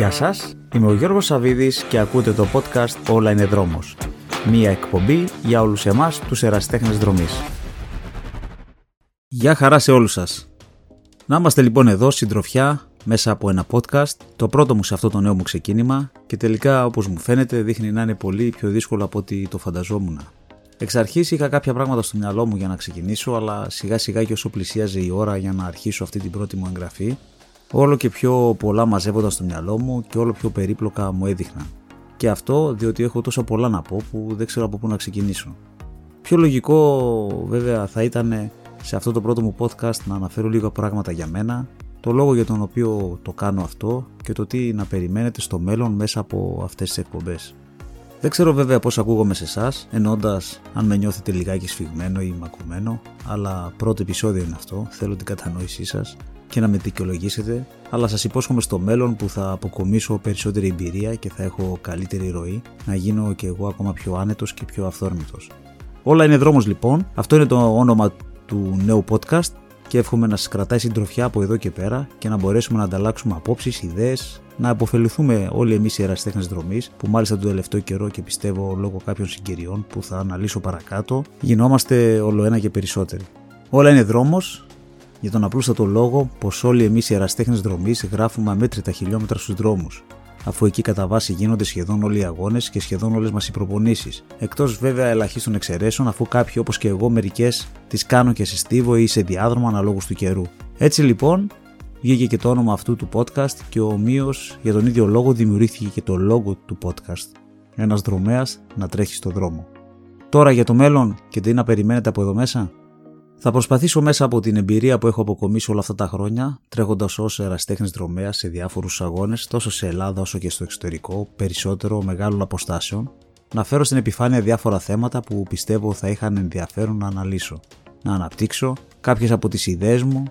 Γεια σας, είμαι ο Γιώργος Σαβίδης και ακούτε το podcast «Όλα είναι δρόμος». Μία εκπομπή για όλους εμάς τους εραστέχνες δρομής. Γεια χαρά σε όλους σας. Να είμαστε λοιπόν εδώ συντροφιά μέσα από ένα podcast, το πρώτο μου σε αυτό το νέο μου ξεκίνημα και τελικά όπως μου φαίνεται δείχνει να είναι πολύ πιο δύσκολο από ό,τι το φανταζόμουν. Εξ αρχής είχα κάποια πράγματα στο μυαλό μου για να ξεκινήσω, αλλά σιγά σιγά και όσο πλησίαζε η ώρα για να αρχίσω αυτή την πρώτη μου εγγραφή, όλο και πιο πολλά μαζεύονταν στο μυαλό μου και όλο πιο περίπλοκα μου έδειχναν. Και αυτό διότι έχω τόσο πολλά να πω που δεν ξέρω από πού να ξεκινήσω. Πιο λογικό βέβαια θα ήταν σε αυτό το πρώτο μου podcast να αναφέρω λίγα πράγματα για μένα, το λόγο για τον οποίο το κάνω αυτό και το τι να περιμένετε στο μέλλον μέσα από αυτές τις εκπομπές. Δεν ξέρω βέβαια πώς ακούγομαι σε εσάς, εννοώντα αν με νιώθετε λιγάκι σφιγμένο ή μακουμένο, αλλά πρώτο επεισόδιο είναι αυτό, θέλω την κατανόησή σας και να με δικαιολογήσετε, αλλά σας υπόσχομαι στο μέλλον που θα αποκομίσω περισσότερη εμπειρία και θα έχω καλύτερη ροή, να γίνω και εγώ ακόμα πιο άνετος και πιο αυθόρμητος. Όλα είναι δρόμος λοιπόν, αυτό είναι το όνομα του νέου podcast και εύχομαι να σας κρατάει συντροφιά από εδώ και πέρα και να μπορέσουμε να ανταλλάξουμε απόψεις, ιδέες, να αποφεληθούμε όλοι εμείς οι ερασιτέχνες δρομής που μάλιστα τον τελευταίο καιρό και πιστεύω λόγω κάποιων συγκυριών που θα αναλύσω παρακάτω γινόμαστε όλο ένα και περισσότεροι. Όλα είναι δρόμος για τον απλούστατο λόγο πως όλοι εμείς οι εραστέχνες δρομής γράφουμε αμέτρητα χιλιόμετρα στους δρόμους αφού εκεί κατά βάση γίνονται σχεδόν όλοι οι αγώνες και σχεδόν όλες μας οι προπονήσεις. Εκτός βέβαια ελαχίστων εξαιρέσεων, αφού κάποιοι όπως και εγώ μερικές τις κάνω και σε στίβο ή σε διάδρομο αναλόγως του καιρού. Έτσι λοιπόν, βγήκε και το όνομα αυτού του podcast και ομοίως για τον ίδιο λόγο δημιουργήθηκε και το λόγο του podcast. Ένας δρομέας να τρέχει στο δρόμο. Τώρα για το μέλλον και τι να περιμένετε από εδώ μέσα; Θα προσπαθήσω μέσα από την εμπειρία που έχω αποκομίσει όλα αυτά τα χρόνια, τρέχοντας ως εραστέχνη δρομέας σε διάφορους αγώνες, τόσο σε Ελλάδα όσο και στο εξωτερικό, περισσότερο μεγάλων αποστάσεων, να φέρω στην επιφάνεια διάφορα θέματα που πιστεύω θα είχαν ενδιαφέρον να αναλύσω, να αναπτύξω κάποιες από τις ιδέες μου,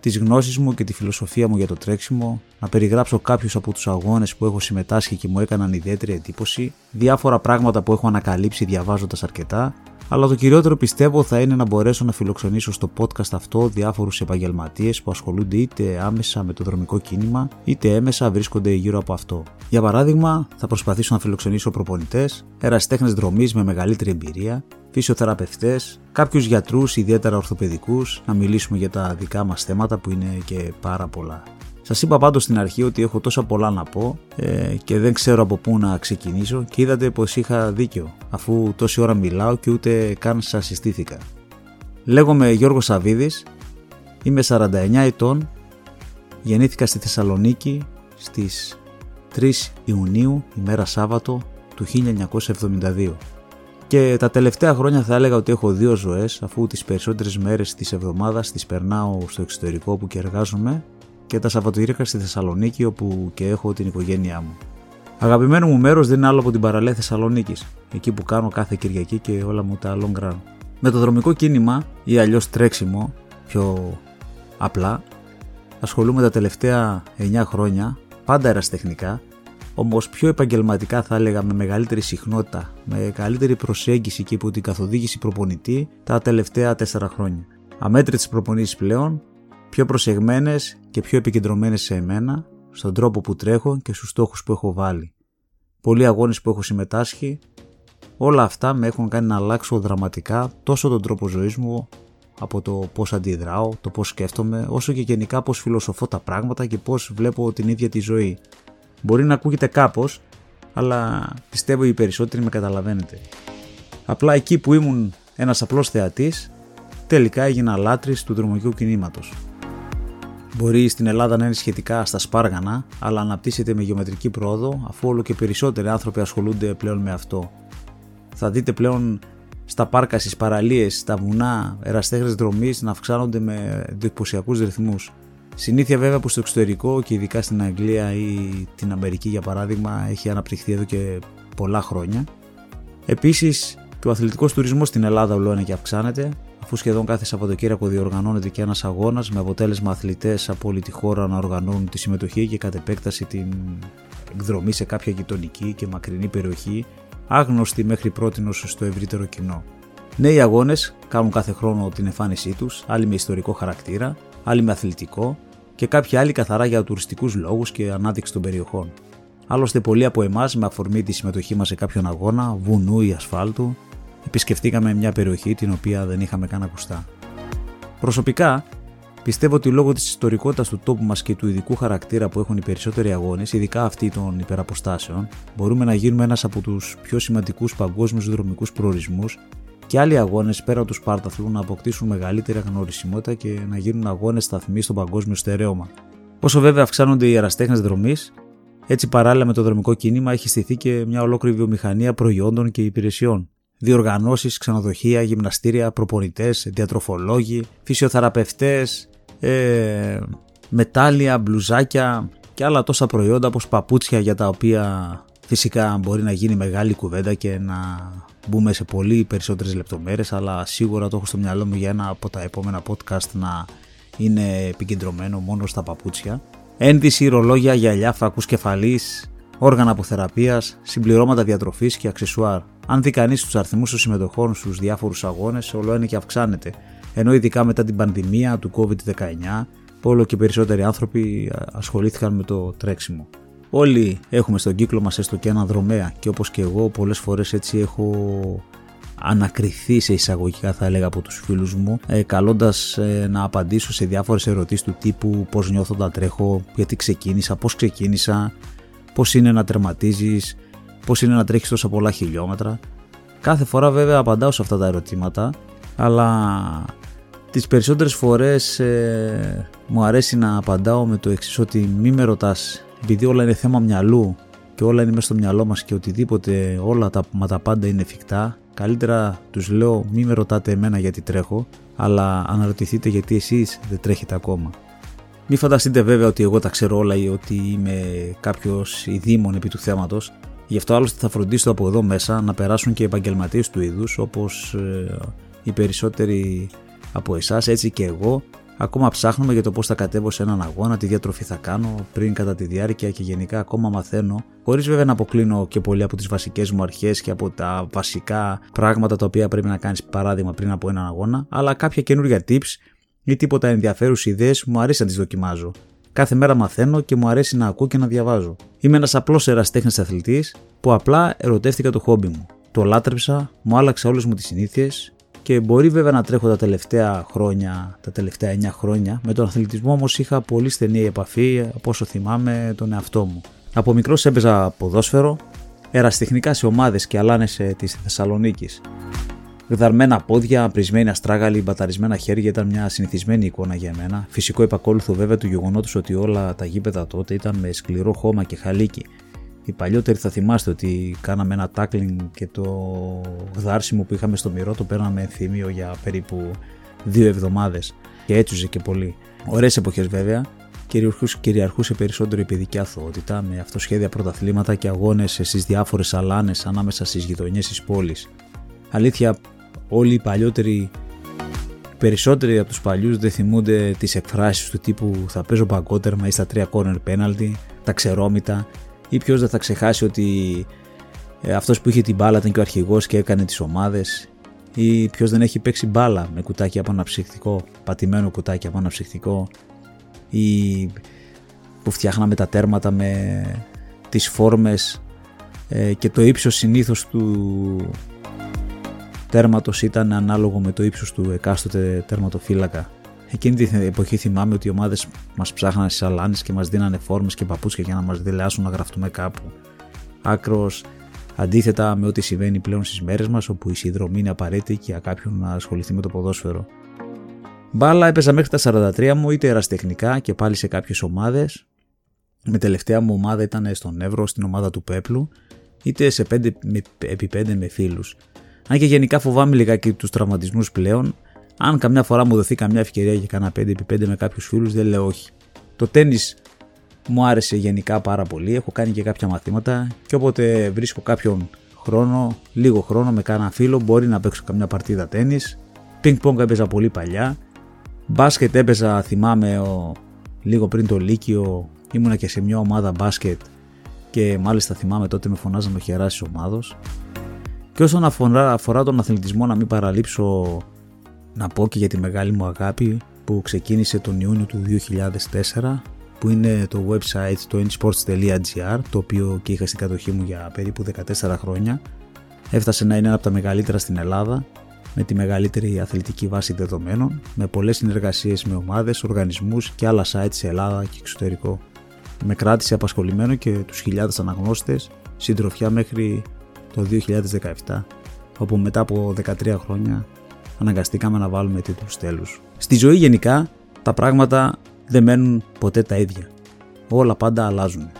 τις γνώσεις μου και τη φιλοσοφία μου για το τρέξιμο, να περιγράψω κάποιους από τους αγώνες που έχω συμμετάσχει και μου έκαναν ιδιαίτερη εντύπωση, διάφορα πράγματα που έχω ανακαλύψει διαβάζοντας αρκετά αλλά το κυριότερο πιστεύω θα είναι να μπορέσω να φιλοξενήσω στο podcast αυτό διάφορους επαγγελματίες που ασχολούνται είτε άμεσα με το δρομικό κίνημα είτε έμεσα βρίσκονται γύρω από αυτό. Για παράδειγμα, θα προσπαθήσω να φιλοξενήσω προπονητές, ερασιτέχνες δρομής με μεγαλύτερη εμπειρία, φυσιοθεραπευτές, κάποιους γιατρούς ιδιαίτερα ορθοπαιδικούς, να μιλήσουμε για τα δικά μας θέματα που είναι και πάρα πολλά. Σα είπα πάντως στην αρχή ότι έχω τόσα πολλά να πω ε, και δεν ξέρω από πού να ξεκινήσω και είδατε πως είχα δίκιο αφού τόση ώρα μιλάω και ούτε καν σας συστήθηκα. Λέγομαι Γιώργος Σαβίδης, είμαι 49 ετών, γεννήθηκα στη Θεσσαλονίκη στις 3 Ιουνίου, ημέρα Σάββατο του 1972. Και τα τελευταία χρόνια θα έλεγα ότι έχω δύο ζωές αφού τις περισσότερες μέρες της εβδομάδας τις περνάω στο εξωτερικό που και εργάζομαι και τα Σαββατοκύριακα στη Θεσσαλονίκη όπου και έχω την οικογένειά μου. Αγαπημένο μου μέρος δεν είναι άλλο από την παραλία Θεσσαλονίκης, εκεί που κάνω κάθε Κυριακή και όλα μου τα long run. Με το δρομικό κίνημα ή αλλιώς τρέξιμο, πιο απλά, ασχολούμαι τα τελευταία 9 χρόνια, πάντα εραστεχνικά, όμως πιο επαγγελματικά θα έλεγα με μεγαλύτερη συχνότητα, με καλύτερη προσέγγιση και υπό την καθοδήγηση προπονητή τα τελευταία 4 χρόνια. Αμέτρητες προπονήσεις πλέον, πιο προσεγμένες και πιο επικεντρωμένες σε εμένα, στον τρόπο που τρέχω και στους στόχους που έχω βάλει. Πολλοί αγώνες που έχω συμμετάσχει, όλα αυτά με έχουν κάνει να αλλάξω δραματικά τόσο τον τρόπο ζωής μου από το πώς αντιδράω, το πώς σκέφτομαι, όσο και γενικά πώς φιλοσοφώ τα πράγματα και πώς βλέπω την ίδια τη ζωή. Μπορεί να ακούγεται κάπως, αλλά πιστεύω οι περισσότεροι με καταλαβαίνετε. Απλά εκεί που ήμουν ένας απλός θεατής, τελικά έγινα λάτρης του δρομικού κινήματος. Μπορεί στην Ελλάδα να είναι σχετικά στα σπάργανα, αλλά αναπτύσσεται με γεωμετρική πρόοδο αφού όλο και περισσότεροι άνθρωποι ασχολούνται πλέον με αυτό. Θα δείτε πλέον στα πάρκα, στις παραλίες, στα βουνά, εραστέχνε δρομής να αυξάνονται με εντυπωσιακούς ρυθμούς. Συνήθεια βέβαια που στο εξωτερικό και ειδικά στην Αγγλία ή την Αμερική για παράδειγμα έχει αναπτυχθεί εδώ και πολλά χρόνια. Επίσης και ο αθλητικός τουρισμός στην Ελλάδα όλο ένα και αυξάνεται αφού σχεδόν κάθε Σαββατοκύριακο διοργανώνεται και ένας αγώνας με αποτέλεσμα αθλητές από όλη τη χώρα να οργανώνουν τη συμμετοχή και κατ' επέκταση την εκδρομή σε κάποια γειτονική και μακρινή περιοχή, άγνωστη μέχρι πρώτη στο ευρύτερο κοινό. Νέοι αγώνες κάνουν κάθε χρόνο την εμφάνισή τους, άλλοι με ιστορικό χαρακτήρα, άλλοι με αθλητικό και κάποιοι άλλοι καθαρά για τουριστικούς λόγους και ανάδειξη των περιοχών. Άλλωστε, πολλοί από εμάς, με αφορμή τη συμμετοχή μας σε κάποιον αγώνα, βουνού ή ασφάλτου, επισκεφτήκαμε μια περιοχή την οποία δεν είχαμε καν ακουστά. Προσωπικά, πιστεύω ότι λόγω της ιστορικότητας του τόπου μας και του ειδικού χαρακτήρα που έχουν οι περισσότεροι αγώνες, ειδικά αυτοί των υπεραποστάσεων, μπορούμε να γίνουμε ένας από τους πιο σημαντικούς παγκόσμιους δρομικούς προορισμούς και άλλοι αγώνες πέρα του Σπάρταθλου να αποκτήσουν μεγαλύτερη αγνωρισιμότητα και να γίνουν αγώνες σταθμοί στο παγκόσμιο στερέωμα. Όσο βέβαια αυξάνονται οι εραστέχνε δρομής, έτσι παράλληλα με το δρομικό κίνημα έχει στηθεί και μια ολόκληρη βιομηχανία προϊόντων και υπηρεσιών. Διοργανώσεις, ξενοδοχεία, γυμναστήρια, προπονητές, διατροφολόγοι, φυσιοθεραπευτές, ε, μετάλλια, μπλουζάκια και άλλα τόσα προϊόντα όπως παπούτσια για τα οποία φυσικά μπορεί να γίνει μεγάλη κουβέντα και να μπούμε σε πολύ περισσότερες λεπτομέρειες αλλά σίγουρα το έχω στο μυαλό μου για ένα από τα επόμενα podcast να είναι επικεντρωμένο μόνο στα παπούτσια. Ένδυση, ρολόγια, γυαλιά, φακούς κεφαλής, όργανα αποθεραπείας, συμπληρώματα διατροφής και αξεσουάρ. Αν δει κανείς τους αριθμούς των συμμετοχών στους διάφορους αγώνες, όλο ένα και αυξάνεται. Ενώ ειδικά μετά την πανδημία του COVID-19, όλο και περισσότεροι άνθρωποι ασχολήθηκαν με το τρέξιμο. Όλοι έχουμε στον κύκλο μας έστω και ένα δρομέα και όπως και εγώ πολλές φορές έτσι έχω ανακριθεί σε εισαγωγικά θα έλεγα από τους φίλους μου ε, καλώντας ε, να απαντήσω σε διάφορες ερωτήσεις του τύπου πώς νιώθω όταν τρέχω, γιατί ξεκίνησα, πώς ξεκίνησα, πώς είναι να τερματίζεις, πώς είναι να τρέχεις τόσα πολλά χιλιόμετρα. Κάθε φορά βέβαια απαντάω σε αυτά τα ερωτήματα αλλά τις περισσότερες φορές ε, μου αρέσει να απαντάω με το εξής ότι μη με ρωτάς επειδή όλα είναι θέμα μυαλού και όλα είναι μέσα στο μυαλό μας και οτιδήποτε όλα τα, μα τα πάντα είναι εφικτά καλύτερα τους λέω μη με ρωτάτε εμένα γιατί τρέχω αλλά αναρωτηθείτε γιατί εσείς δεν τρέχετε ακόμα. Μη φανταστείτε βέβαια ότι εγώ τα ξέρω όλα ή ότι είμαι κάποιος ειδήμων επί του θέματος. Γι' αυτό άλλωστε θα φροντίσω από εδώ μέσα να περάσουν και επαγγελματίες του είδους όπως ε, οι περισσότεροι από εσάς, έτσι και εγώ, Ακόμα ψάχνουμε για το πώς θα κατέβω σε έναν αγώνα, τι διατροφή θα κάνω πριν, κατά τη διάρκεια και γενικά ακόμα μαθαίνω, χωρίς βέβαια να αποκλίνω και πολύ από τις βασικές μου αρχές και από τα βασικά πράγματα τα οποία πρέπει να κάνεις παράδειγμα πριν από έναν αγώνα, αλλά κάποια καινούργια tips ή τίποτα ενδιαφέρουσες ιδέες μου αρέσει να τις δοκιμάζω. Κάθε μέρα μαθαίνω και μου αρέσει να ακούω και να διαβάζω. Είμαι ένας απλός εραστέχνης αθλητής που απλά ερωτεύτηκα το χόμπι μου. Το λάτρεψα, μου άλλαξε όλες μου τις συνήθειες και μπορεί βέβαια να τρέχω τα τελευταία χρόνια, τα τελευταία 9 χρόνια. Με τον αθλητισμό όμως είχα πολύ στενή επαφή από όσο θυμάμαι τον εαυτό μου. Από μικρός έπαιζα ποδόσφαιρο, εραστεχνικά σε ομάδες και αλάνες της Θεσσαλονίκης. Γδαρμένα πόδια, πρισμένοι αστράγαλοι, μπαταρισμένα χέρια ήταν μια συνηθισμένη εικόνα για μένα. Φυσικό επακόλουθο βέβαια του γεγονότος ότι όλα τα γήπεδα τότε ήταν με σκληρό χώμα και χαλίκι οι παλιότεροι θα θυμάστε ότι κάναμε ένα tackling και το γδάρσιμο που είχαμε στο μυρό το παίρναμε ενθύμιο για περίπου δύο εβδομάδες και έτσουζε και πολύ. Ωραίες εποχές βέβαια, κυριαρχούσε, κυριαρχούσε περισσότερο η παιδική αθωότητα με αυτοσχέδια πρωταθλήματα και αγώνες στις διάφορες αλάνες ανάμεσα στις γειτονιές της πόλης. Αλήθεια, όλοι οι παλιότεροι περισσότεροι από τους παλιούς δεν θυμούνται τις εκφράσεις του τύπου θα παίζω παγκότερμα ή στα τρία corner penalty, τα ξερόμητα ή ποιος δεν θα ξεχάσει ότι ε, αυτός που είχε την μπάλα ήταν και ο αρχηγός και έκανε τις ομάδες ή ποιος δεν έχει παίξει μπάλα με κουτάκι από αναψυχτικό, πατημένο κουτάκι από αναψυχτικό ή που φτιάχναμε τα τέρματα με τις φόρμες ε, και το ύψος συνήθως του τέρματος ήταν ανάλογο με το ύψος του εκάστοτε τερματοφύλακα Εκείνη την εποχή θυμάμαι ότι οι ομάδες μας ψάχναν στι αλάνε και μας δίνανε φόρμες και παπούτσια για να μας δηλάσουν να γραφτούμε κάπου. Άκρος αντίθετα με ό,τι συμβαίνει πλέον στις μέρες μας, όπου η συνδρομή είναι απαραίτητη για κάποιον να ασχοληθεί με το ποδόσφαιρο. Μπάλα έπαιζα μέχρι τα 43 μου, είτε εραστεχνικά και πάλι σε κάποιες ομάδες. Με τελευταία μου ομάδα ήταν στον Εύρο, στην ομάδα του Πέπλου, είτε σε 5 επί 5 με φίλους. Αν και γενικά φοβάμαι λιγάκι τους τραυματισμούς πλέον, αν καμιά φορά μου δοθεί καμιά ευκαιρία για κάνα 5x5 με κάποιους φίλους, δεν λέω όχι. Το τέννη μου άρεσε γενικά πάρα πολύ. Έχω κάνει και κάποια μαθήματα και όποτε βρίσκω κάποιον χρόνο, λίγο χρόνο με κάνα φίλο, μπορεί να παίξω καμιά παρτίδα τέννη. Πινκ πονγκ έπαιζα πολύ παλιά. Μπάσκετ έπαιζα, θυμάμαι, ο, λίγο πριν το Λύκειο. Ήμουνα και σε μια ομάδα μπάσκετ και μάλιστα θυμάμαι τότε με φωνάζαν ο χεράσι ομάδος. Και όσον αφορά, αφορά τον αθλητισμό, να μην παραλείψω να πω και για τη μεγάλη μου αγάπη που ξεκίνησε τον Ιούνιο του 2004 που είναι το website το nsports.gr το οποίο και είχα στην κατοχή μου για περίπου 14 χρόνια έφτασε να είναι ένα από τα μεγαλύτερα στην Ελλάδα με τη μεγαλύτερη αθλητική βάση δεδομένων με πολλές συνεργασίες με ομάδες, οργανισμούς και άλλα site σε Ελλάδα και εξωτερικό. Με κράτησε απασχολημένο και τους χιλιάδες αναγνώστες συντροφιά μέχρι το 2017 όπου μετά από 13 χρόνια αναγκαστήκαμε να βάλουμε τίτλους τέλους. Στη ζωή γενικά τα πράγματα δεν μένουν ποτέ τα ίδια. Όλα πάντα αλλάζουν.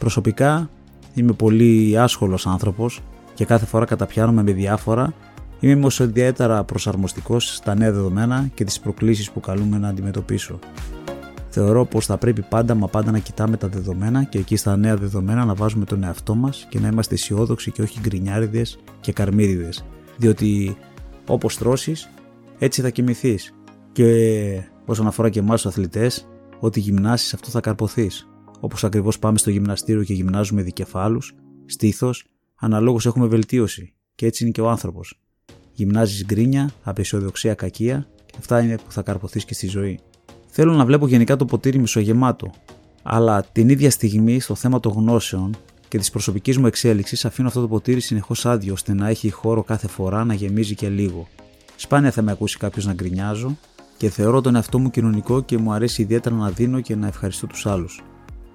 Προσωπικά είμαι πολύ άσχολος άνθρωπος και κάθε φορά καταπιάνομαι με διάφορα Είμαι όμως ιδιαίτερα προσαρμοστικός στα νέα δεδομένα και τις προκλήσεις που καλούμε να αντιμετωπίσω. Θεωρώ πως θα πρέπει πάντα μα πάντα να κοιτάμε τα δεδομένα και εκεί στα νέα δεδομένα να βάζουμε τον εαυτό μας και να είμαστε αισιόδοξοι και όχι γκρινιάριδες και καρμίδιδες. Διότι όπως τρώσεις, έτσι θα κοιμηθείς. Και όσον αφορά και εμάς τους αθλητές, ό,τι γυμνάσεις αυτό θα καρποθείς. Όπως ακριβώς πάμε στο γυμναστήριο και γυμνάζουμε δικεφάλους, στήθος, αναλόγως έχουμε βελτίωση. Και έτσι είναι και ο άνθρωπος. Γυμνάζεις γκρίνια, απεσιοδοξία, κακία και αυτά είναι που θα καρποθείς και στη ζωή. Θέλω να βλέπω γενικά το ποτήρι μισογεμάτο, αλλά την ίδια στιγμή στο θέμα των γνώσεων και της προσωπικής μου εξέλιξης αφήνω αυτό το ποτήρι συνεχώς άδειο ώστε να έχει χώρο κάθε φορά να γεμίζει και λίγο. Σπάνια θα με ακούσει κάποιος να γκρινιάζω και θεωρώ τον εαυτό μου κοινωνικό και μου αρέσει ιδιαίτερα να δίνω και να ευχαριστώ τους άλλους.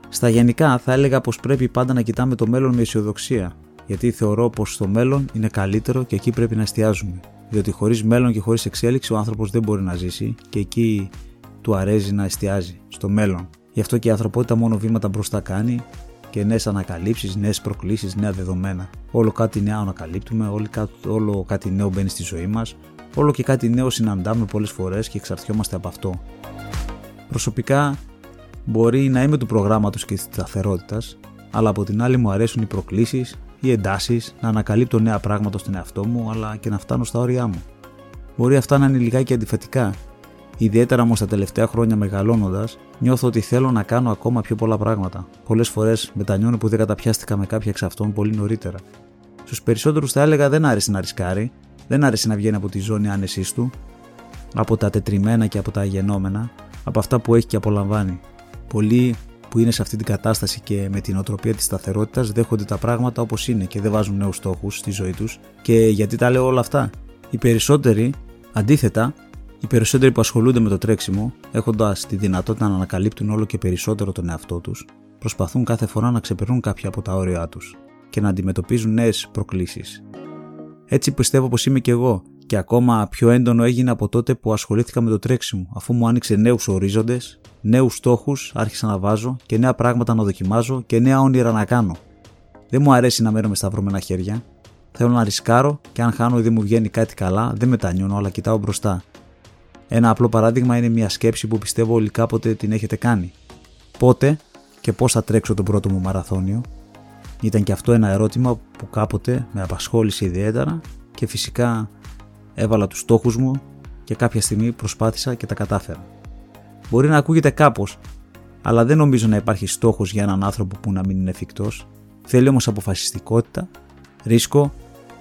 Στα γενικά θα έλεγα πως πρέπει πάντα να κοιτάμε το μέλλον με αισιοδοξία, γιατί θεωρώ πως το μέλλον είναι καλύτερο και εκεί πρέπει να εστιάζουμε. Διότι χωρίς μέλλον και χωρίς εξέλιξη ο άνθρωπος δεν μπορεί να ζήσει και εκεί του αρέσει να εστιάζει στο μέλλον. Γι' αυτό και η ανθρωπότητα μόνο βήματα μπροστά κάνει και νέες ανακαλύψεις, νέες προκλήσεις, νέα δεδομένα. Όλο κάτι νέο ανακαλύπτουμε, όλο κάτι νέο μπαίνει στη ζωή μας, όλο και κάτι νέο συναντάμε πολλές φορές και εξαρτιόμαστε από αυτό. Προσωπικά μπορεί να είμαι του προγράμματος και της σταθερότητας, αλλά από την άλλη μου αρέσουν οι προκλήσεις ή εντάσεις, να ανακαλύπτω νέα πράγματα στον εαυτό μου, αλλά και να φτάνω στα όρια μου. Μπορεί αυτά να είναι λιγάκι αντιφατικά. Ιδιαίτερα όμως τα τελευταία χρόνια μεγαλώνοντας, νιώθω ότι θέλω να κάνω ακόμα πιο πολλά πράγματα. Πολλές φορές μετανιώνω που δεν καταπιάστηκα με κάποια εξ αυτών πολύ νωρίτερα. Στους περισσότερους θα έλεγα δεν άρεσε να ρισκάρει, δεν άρεσε να βγαίνει από τη ζώνη άνεσής του, από τα τετριμένα και από τα αγενόμενα, από αυτά που έχει και απολαμβάνει. Πολλοί που είναι σε αυτή την κατάσταση και με την οτροπία της σταθερότητας δέχονται τα πράγματα όπως είναι και δεν βάζουν νέους στόχους στη ζωή τους. Και γιατί τα λέω όλα αυτά; Οι περισσότεροι, αντίθετα, οι περισσότεροι που ασχολούνται με το τρέξιμο, έχοντας τη δυνατότητα να ανακαλύπτουν όλο και περισσότερο τον εαυτό τους, προσπαθούν κάθε φορά να ξεπερνούν κάποια από τα όρια τους και να αντιμετωπίζουν νέες προκλήσεις. Έτσι πιστεύω πως είμαι και εγώ, και ακόμα πιο έντονο έγινε από τότε που ασχολήθηκα με το τρέξιμο, αφού μου άνοιξε νέους ορίζοντες, νέους στόχους άρχισα να βάζω και νέα πράγματα να δοκιμάζω και νέα όνειρα να κάνω. Δεν μου αρέσει να μένω με σταυρωμένα χέρια. Θέλω να ρισκάρω και αν χάνω ή δεν μου βγαίνει κάτι καλά, δεν μετανιώνω, αλλά κοιτάω μπροστά. Ένα απλό παράδειγμα είναι μια σκέψη που πιστεύω όλοι κάποτε την έχετε κάνει. Πότε και πώς θα τρέξω τον πρώτο μου μαραθώνιο; Ήταν και αυτό ένα ερώτημα που κάποτε με απασχόλησε ιδιαίτερα και φυσικά έβαλα τους στόχους μου και κάποια στιγμή προσπάθησα και τα κατάφερα. Μπορεί να ακούγεται κάπως, αλλά δεν νομίζω να υπάρχει στόχος για έναν άνθρωπο που να μην είναι εφικτός. Θέλει όμως αποφασιστικότητα, ρίσκο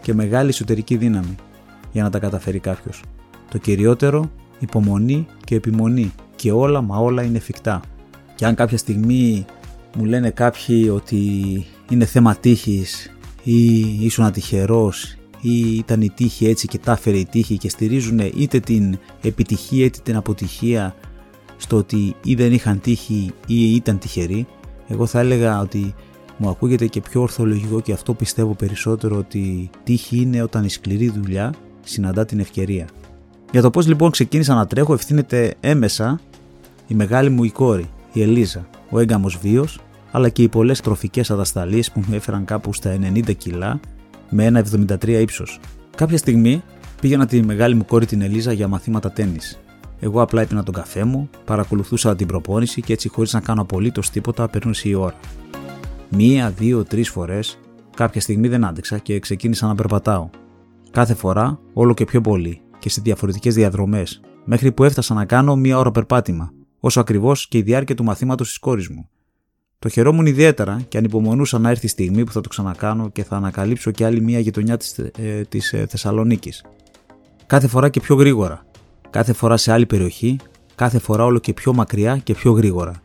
και μεγάλη εσωτερική δύναμη για να τα καταφέρει κάποιος. Το κυριότερο, υπομονή και επιμονή και όλα μα όλα είναι εφικτά. Και αν κάποια στιγμή μου λένε κάποιοι ότι είναι θέμα τύχης ή ήσουν ατυχερός ή ήταν η τύχη έτσι και τα έφερε η τύχη και στηρίζουν είτε την επιτυχία είτε την αποτυχία στο ότι ή δεν είχαν τύχη ή ήταν τυχεροί, εγώ θα έλεγα ότι μου ακούγεται και πιο ορθολογικό και αυτό πιστεύω περισσότερο ότι τύχη είναι όταν η σκληρή δουλειά συναντά την ευκαιρία. Για το πώς λοιπόν ξεκίνησα να τρέχω ευθύνεται έμεσα η μεγάλη μου η κόρη, η Ελίζα, ο έγκαμος βίος, αλλά και οι πολλές τροφικές ατασταλίες που μου έφεραν κάπου στα 90 κιλά με ένα 73 ύψος. Κάποια στιγμή πήγαινα τη μεγάλη μου κόρη την Ελίζα για μαθήματα τέννης. Εγώ απλά έπινα τον καφέ μου, παρακολουθούσα την προπόνηση και έτσι χωρίς να κάνω απολύτως τίποτα περνούσε η ώρα. Μία, δύο, τρεις φορές, κάποια στιγμή δεν άντεξα και ξεκίνησα να περπατάω. Κάθε φορά όλο και πιο πολύ και σε διαφορετικές διαδρομές, μέχρι που έφτασα να κάνω μία ώρα περπάτημα, όσο ακριβώς και η διάρκεια του μαθήματος της κόρης μου. Το χαιρόμουν ιδιαίτερα και ανυπομονούσα να έρθει η στιγμή που θα το ξανακάνω και θα ανακαλύψω και άλλη μια γειτονιά της, ε, της ε, Θεσσαλονίκης. Κάθε φορά και πιο γρήγορα. Κάθε φορά σε άλλη περιοχή, κάθε φορά όλο και πιο μακριά και πιο γρήγορα.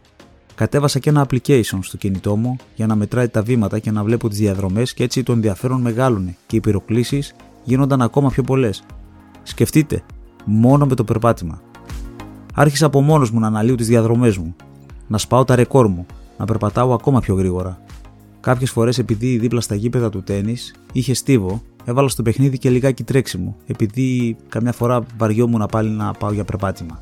Κατέβασα και ένα application στο κινητό μου για να μετράει τα βήματα και να βλέπω τις διαδρομές και έτσι το ενδιαφέρον μεγάλωνε και οι πυροκλήσεις γίνονταν ακόμα πιο πολλές. Σκεφτείτε, μόνο με το περπάτημα. Άρχισα από μόνος μου να αναλύω τις διαδρομές μου, να σπάω τα ρεκόρ μου, να περπατάω ακόμα πιο γρήγορα. Κάποιες φορές, επειδή δίπλα στα γήπεδα του τέννη είχε στίβο, έβαλα στο παιχνίδι και λιγάκι τρέξιμο, επειδή καμιά φορά βαριόμουν πάλι να πάω για περπάτημα.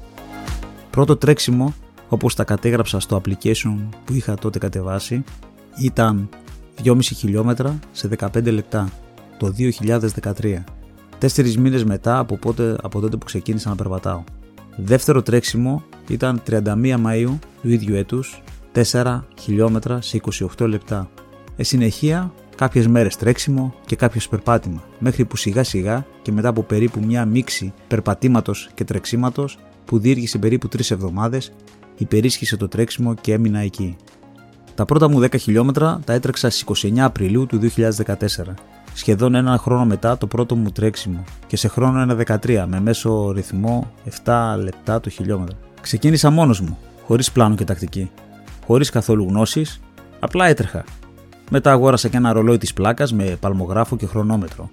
Πρώτο τρέξιμο, όπως τα κατέγραψα στο application που είχα τότε κατεβάσει, ήταν 2,5 χιλιόμετρα σε 15 λεπτά το 2013. Τέσσερις μήνες μετά από, πότε, από τότε που ξεκίνησα να περπατάω. Δεύτερο τρέξιμο ήταν 31 Μαΐου του ίδιου έτους, 4 χιλιόμετρα σε 28 λεπτά. Ε συνεχεία κάποιες μέρες τρέξιμο και κάποιος περπάτημα, μέχρι που σιγά σιγά και μετά από περίπου μια μίξη περπατήματος και τρεξίματος που διήργησε περίπου 3 εβδομάδες, υπερίσχυσε το τρέξιμο και έμεινα εκεί. Τα πρώτα μου 10 χιλιόμετρα τα έτρεξα στις 29 Απριλίου του 2014, σχεδόν ένα χρόνο μετά το πρώτο μου τρέξιμο και σε χρόνο ένα 13 με μέσο ρυθμό 7 λεπτά το χιλιόμετρο. Ξεκίνησα μόνος μου, χωρίς πλάνο και τακτική, χωρίς καθόλου γνώσεις, απλά έτρεχα. Μετά αγόρασα και ένα ρολόι της πλάκας με παλμογράφο και χρονόμετρο.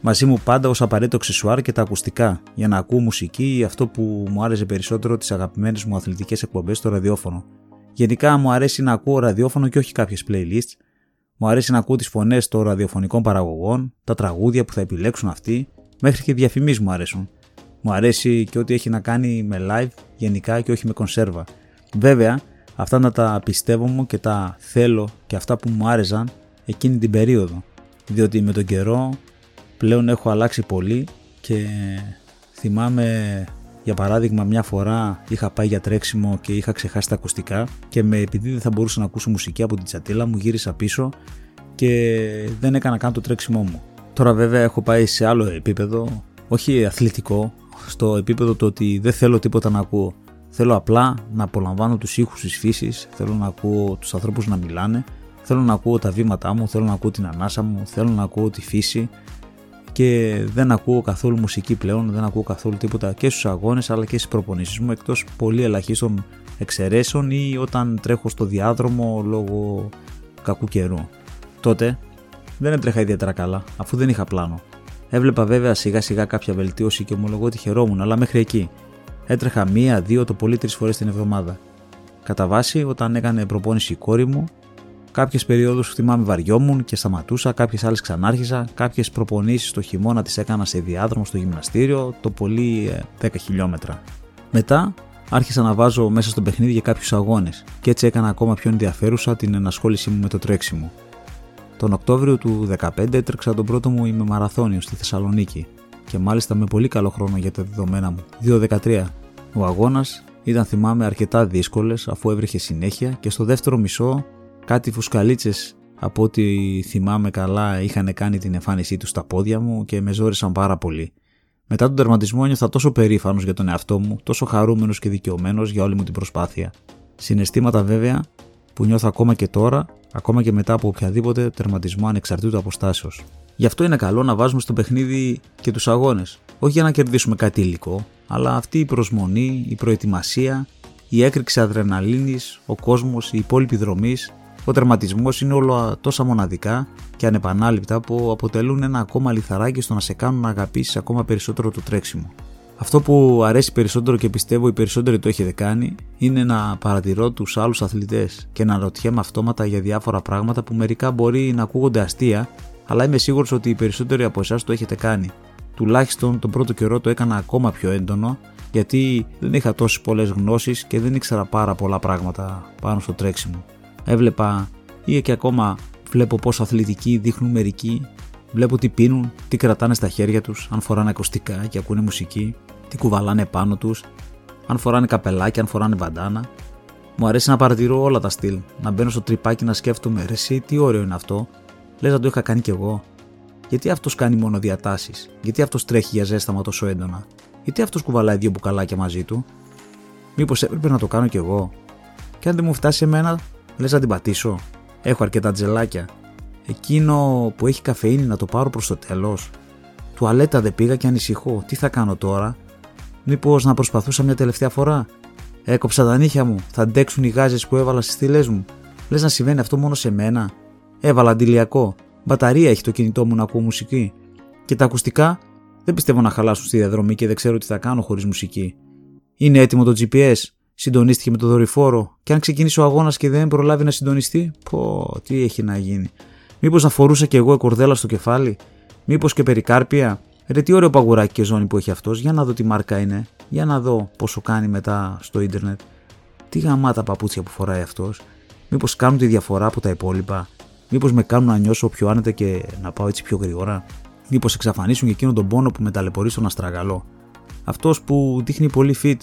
Μαζί μου πάντα ως απαραίτητο ξεσουάρ και τα ακουστικά για να ακούω μουσική ή αυτό που μου άρεσε περισσότερο τις αγαπημένες μου αθλητικές εκπομπές στο ραδιόφωνο. Γενικά μου αρέσει να ακούω ραδιόφωνο και όχι κάποιες playlists. Μου αρέσει να ακούω τις φωνές των ραδιοφωνικών παραγωγών, τα τραγούδια που θα επιλέξουν αυτοί, μέχρι και διαφημίσεις μου αρέσουν. Μου αρέσει και ό,τι έχει να κάνει με live γενικά και όχι με κονσέρβα. Βέβαια, αυτά να τα πιστεύω μου και τα θέλω και αυτά που μου άρεσαν εκείνη την περίοδο. Διότι με τον καιρό πλέον έχω αλλάξει πολύ και θυμάμαι για παράδειγμα μια φορά είχα πάει για τρέξιμο και είχα ξεχάσει τα ακουστικά και με, επειδή δεν θα μπορούσα να ακούσω μουσική από την τσατίλα μου γύρισα πίσω και δεν έκανα καν το τρέξιμό μου. Τώρα βέβαια έχω πάει σε άλλο επίπεδο, όχι αθλητικό, στο επίπεδο το ότι δεν θέλω τίποτα να ακούω. Θέλω απλά να απολαμβάνω τους ήχους της φύσης, θέλω να ακούω τους ανθρώπους να μιλάνε, θέλω να ακούω τα βήματά μου, θέλω να ακούω την ανάσα μου, θέλω να ακούω τη φύση, και δεν ακούω καθόλου μουσική πλέον, δεν ακούω καθόλου τίποτα και στους αγώνες αλλά και στις προπονήσεις μου εκτός πολύ ελαχίστων εξαιρέσεων ή όταν τρέχω στο διάδρομο λόγω κακού καιρού. Τότε δεν έτρεχα ιδιαίτερα καλά αφού δεν είχα πλάνο. Έβλεπα βέβαια σιγά σιγά κάποια βελτίωση και ομολογώ ότι χαιρόμουν αλλά μέχρι εκεί. Έτρεχα μία, δύο, το πολύ τρεις φορές την εβδομάδα. Κατά βάση, όταν έκανε προπόνηση η κόρη μου, Κάποιες περιόδους θυμάμαι βαριόμουν και σταματούσα, κάποιες άλλες ξανάρχιζα. Κάποιες προπονήσεις το χειμώνα τις έκανα σε διάδρομο στο γυμναστήριο, το πολύ 10 ε, χιλιόμετρα. Μετά άρχισα να βάζω μέσα στο παιχνίδι για κάποιους αγώνες και έτσι έκανα ακόμα πιο ενδιαφέρουσα την ενασχόλησή μου με το τρέξιμο. Τον Οκτώβριο του 2015 έτρεξα τον πρώτο μου ημιμαραθώνιο στη Θεσσαλονίκη και μάλιστα με πολύ καλό χρόνο για τα δεδομένα μου, 2.13. Ο αγώνας ήταν θυμάμαι αρκετά δύσκολες αφού έβρεχε συνέχεια και στο δεύτερο μισό Κάτι φουσκαλίτσες από ό,τι θυμάμαι καλά είχαν κάνει την εμφάνισή τους στα πόδια μου και με ζόρισαν πάρα πολύ. Μετά τον τερματισμό ένιωθα τόσο περήφανος για τον εαυτό μου, τόσο χαρούμενος και δικαιωμένος για όλη μου την προσπάθεια. Συναισθήματα βέβαια που νιώθω ακόμα και τώρα, ακόμα και μετά από οποιαδήποτε τερματισμό ανεξαρτήτου αποστάσεως. Γι' αυτό είναι καλό να βάζουμε στο παιχνίδι και τους αγώνες. Όχι για να κερδίσουμε κάτι υλικό, αλλά αυτή η προσμονή, η προετοιμασία, η έκρηξη αδρεναλίνης, ο κόσμος, η υπόλοιπη δρομή ο τερματισμός είναι όλο τόσα μοναδικά και ανεπανάληπτα που αποτελούν ένα ακόμα λιθαράκι στο να σε κάνουν να αγαπήσεις ακόμα περισσότερο το τρέξιμο. Αυτό που αρέσει περισσότερο και πιστεύω οι περισσότεροι το έχετε κάνει είναι να παρατηρώ τους άλλους αθλητές και να ρωτιέμαι αυτόματα για διάφορα πράγματα που μερικά μπορεί να ακούγονται αστεία, αλλά είμαι σίγουρος ότι οι περισσότεροι από εσάς το έχετε κάνει. Τουλάχιστον τον πρώτο καιρό το έκανα ακόμα πιο έντονο γιατί δεν είχα τόσες πολλές γνώσεις και δεν ήξερα πάρα πολλά πράγματα πάνω στο τρέξιμο έβλεπα ή και ακόμα βλέπω πόσο αθλητικοί δείχνουν μερικοί, βλέπω τι πίνουν, τι κρατάνε στα χέρια τους, αν φοράνε ακουστικά και ακούνε μουσική, τι κουβαλάνε πάνω τους, αν φοράνε καπελάκι, αν φοράνε μπαντάνα. Μου αρέσει να παρατηρώ όλα τα στυλ, να μπαίνω στο τρυπάκι να σκέφτομαι ρε εσύ τι ωραίο είναι αυτό, λες να το είχα κάνει κι εγώ. Γιατί αυτός κάνει μόνο διατάσεις, γιατί αυτός τρέχει για ζέσταμα τόσο έντονα, γιατί αυτός κουβαλάει δύο μπουκαλάκια μαζί του; Μήπως έπρεπε να το κάνω κι εγώ; Και αν δεν μου φτάσει εμένα, Λες να την πατήσω; Έχω αρκετά τζελάκια. Εκείνο που έχει καφεΐνη να το πάρω προς το τέλος. Τουαλέτα δεν πήγα και ανησυχώ. Τι θα κάνω τώρα; Μήπως να προσπαθούσα μια τελευταία φορά; Έκοψα τα νύχια μου. Θα αντέξουν οι γάζες που έβαλα στις στήλε μου. Λες να συμβαίνει αυτό μόνο σε μένα; Έβαλα αντιλιακό. Μπαταρία έχει το κινητό μου να ακούω μουσική. Και τα ακουστικά; Δεν πιστεύω να χαλάσουν στη διαδρομή και δεν ξέρω τι θα κάνω χωρίς μουσική. Είναι έτοιμο το GPS. Συντονίστηκε με το δορυφόρο. Και αν ξεκινήσει ο αγώνας και δεν προλάβει να συντονιστεί, πω, τι έχει να γίνει. Μήπως να φορούσα κι εγώ κορδέλα στο κεφάλι; Μήπως και περικάρπια; Ρε τι ωραίο παγουράκι και ζώνη που έχει αυτός. Για να δω τι μάρκα είναι. Για να δω πόσο κάνει μετά στο ίντερνετ. Τι γαμάτα παπούτσια που φοράει αυτός. Μήπως κάνουν τη διαφορά από τα υπόλοιπα. Μήπως με κάνουν να νιώσω πιο άνετα και να πάω έτσι πιο γρήγορα. Μήπως εξαφανίσουν και εκείνον τον πόνο που με ταλαιπωρεί στον αστραγαλό. Αυτός που δείχνει πολύ fit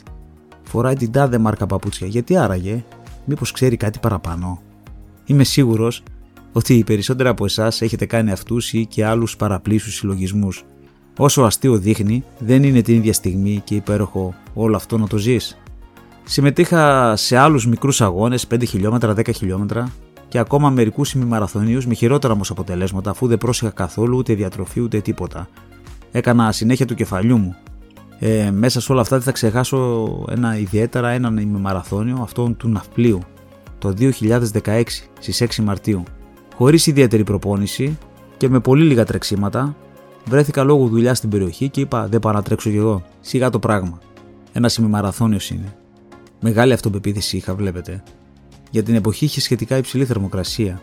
φοράει την τάδε μάρκα παπούτσια. Γιατί άραγε, μήπως ξέρει κάτι παραπάνω; Είμαι σίγουρος ότι οι περισσότεροι από εσάς έχετε κάνει αυτούς ή και άλλους παραπλήσιους συλλογισμούς. Όσο αστείο δείχνει, δεν είναι την ίδια στιγμή και υπέροχο όλο αυτό να το ζεις. Συμμετείχα σε άλλους μικρούς αγώνες 5 χιλιόμετρα, 10 χιλιόμετρα και ακόμα μερικούς ημιμαραθωνίους με χειρότερα όμως αποτελέσματα αφού δεν πρόσεχα καθόλου ούτε διατροφή ούτε τίποτα. Έκανα συνέχεια του κεφαλιού μου. Ε, μέσα σε όλα αυτά δεν θα ξεχάσω ένα ιδιαίτερα έναν ημιμαραθώνιο, αυτόν του Ναυπλίου, το 2016 στις 6 Μαρτίου. Χωρίς ιδιαίτερη προπόνηση και με πολύ λίγα τρεξίματα, βρέθηκα λόγω δουλειά στην περιοχή και είπα δεν παρατρέξω κι εγώ. Σιγά το πράγμα. Ένας ημιμαραθώνιος είναι. Μεγάλη αυτοπεποίθηση είχα, βλέπετε. Για την εποχή είχε σχετικά υψηλή θερμοκρασία.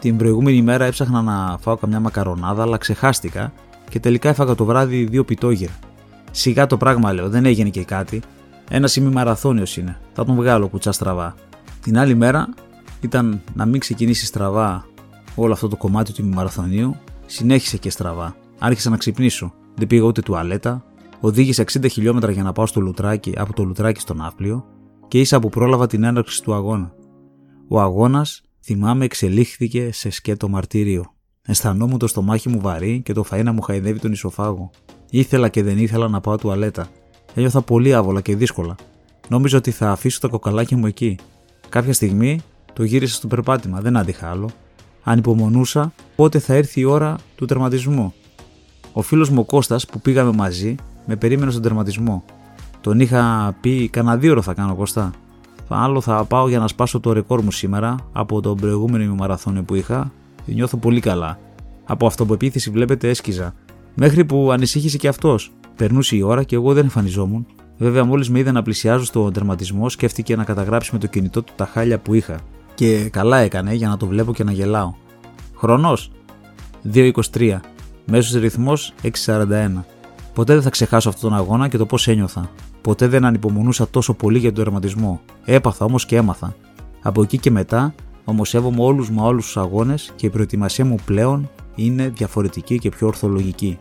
Την προηγούμενη μέρα έψαχνα να φάω καμιά μακαρονάδα, αλλά ξεχάστηκα και τελικά έφαγα το βράδυ δύο πιτόγυρα. Σιγά το πράγμα λέω, δεν έγινε και κάτι. Ένα ημιμαραθώνιο είναι. Θα τον βγάλω κουτσά στραβά. Την άλλη μέρα ήταν να μην ξεκινήσει στραβά όλο αυτό το κομμάτι του ημιμαραθωνίου. Συνέχισε και στραβά. Άρχισα να ξυπνήσω. Δεν πήγα ούτε τουαλέτα. Οδήγησα 60 χιλιόμετρα για να πάω στο λουτράκι, από το λουτράκι στον Ναύπλιο και ίσα που πρόλαβα την έναρξη του αγώνα. Ο αγώνας, θυμάμαι, εξελίχθηκε σε σκέτο μαρτύριο. Αισθανόμουν το στομάχι μου βαρύ και το φαΐνα μου χαϊδεύει τον ισοφάγο. Ήθελα και δεν ήθελα να πάω τουαλέτα. Ένιωθα πολύ άβολα και δύσκολα. Νόμιζα ότι θα αφήσω τα κοκαλάκια μου εκεί. Κάποια στιγμή το γύρισα στο περπάτημα, δεν άντυχα άλλο. Ανυπομονούσα πότε θα έρθει η ώρα του τερματισμού. Ο φίλος μου ο Κώστας που πήγαμε μαζί με περίμενε στον τερματισμό. Τον είχα πει κανένα δύο ώρα θα κάνω Κώστα. Άλλο θα πάω για να σπάσω το ρεκόρ μου σήμερα από τον προηγούμενο μαραθώνιο που είχα. Νιώθω πολύ καλά. Από αυτοπεποίθηση βλέπετε έσκυζα. Μέχρι που ανησύχησε και αυτός. Περνούσε η ώρα και εγώ δεν εμφανιζόμουν. Βέβαια, μόλις με είδε να πλησιάζω στον τερματισμό, σκέφτηκε να καταγράψει με το κινητό του τα χάλια που είχα. Και καλά έκανε για να το βλέπω και να γελάω. Χρονό 2.23. Μέσος ρυθμός 6.41. Ποτέ δεν θα ξεχάσω αυτόν τον αγώνα και το πώς ένιωθα. Ποτέ δεν ανυπομονούσα τόσο πολύ για τον τερματισμό. Έπαθα όμως και έμαθα. Από εκεί και μετά, ομοσέβομαι όλους μα όλου τους αγώνες και η προετοιμασία μου πλέον είναι διαφορετική και πιο ορθολογική.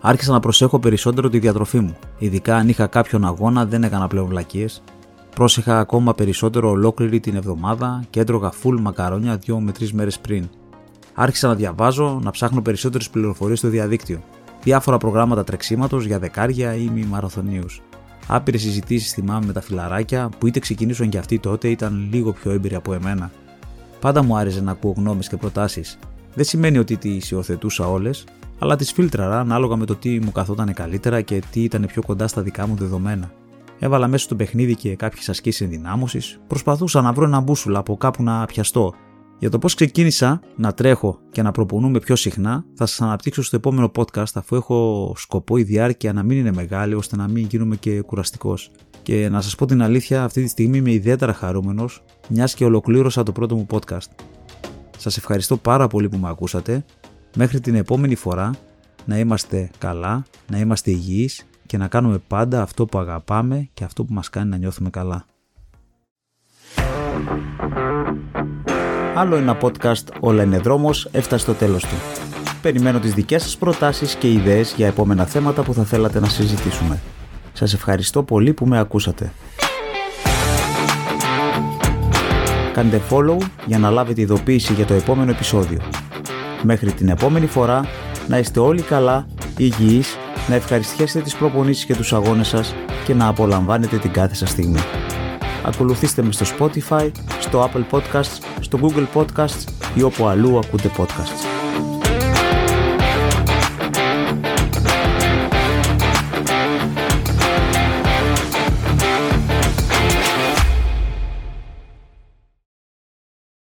Άρχισα να προσέχω περισσότερο τη διατροφή μου. Ειδικά αν είχα κάποιον αγώνα, δεν έκανα πλέον βλακίες. Πρόσεχα ακόμα περισσότερο ολόκληρη την εβδομάδα και έτρωγα full μακαρόνια 2 με 3 μέρες πριν. Άρχισα να διαβάζω, να ψάχνω περισσότερες πληροφορίες στο διαδίκτυο. Διάφορα προγράμματα τρεξίματος για δεκάρια ή μη μαραθωνίους. Άπειρες συζητήσεις θυμάμαι με τα φιλαράκια που είτε ξεκινήσαν και αυτοί τότε ήταν λίγο πιο έμπειροι από εμένα. Πάντα μου άρεσε να ακούω γνώμες και προτάσεις. Δεν σημαίνει ότι τις υιοθετούσα όλες, αλλά τις φίλτραρα ανάλογα με το τι μου καθόταν καλύτερα και τι ήταν πιο κοντά στα δικά μου δεδομένα. Έβαλα μέσα στο παιχνίδι και κάποιες ασκήσεις ενδυνάμωσης, προσπαθούσα να βρω ένα μπούσουλα από κάπου να πιαστώ. Για το πώς ξεκίνησα να τρέχω και να προπονούμε πιο συχνά, θα σας αναπτύξω στο επόμενο podcast, αφού έχω σκοπό η διάρκεια να μην είναι μεγάλη ώστε να μην γίνομαι και κουραστικός. Και να σας πω την αλήθεια, αυτή τη στιγμή είμαι ιδιαίτερα χαρούμενος, μιας και ολοκλήρωσα το πρώτο μου podcast. Σας ευχαριστώ πάρα πολύ που με ακούσατε. Μέχρι την επόμενη φορά να είμαστε καλά, να είμαστε υγιείς και να κάνουμε πάντα αυτό που αγαπάμε και αυτό που μας κάνει να νιώθουμε καλά. Άλλο ένα podcast «Όλα είναι δρόμος» έφτασε στο τέλος του. Περιμένω τις δικές σας προτάσεις και ιδέες για επόμενα θέματα που θα θέλατε να συζητήσουμε. Σας ευχαριστώ πολύ που με ακούσατε. κάντε follow για να λάβετε ειδοποίηση για το επόμενο επεισόδιο. Μέχρι την επόμενη φορά, να είστε όλοι καλά, υγιείς, να ευχαριστιέσετε τις προπονήσεις και τους αγώνες σας και να απολαμβάνετε την κάθε σας στιγμή. Ακολουθήστε με στο Spotify, στο Apple Podcasts, στο Google Podcasts ή όπου αλλού ακούτε podcasts.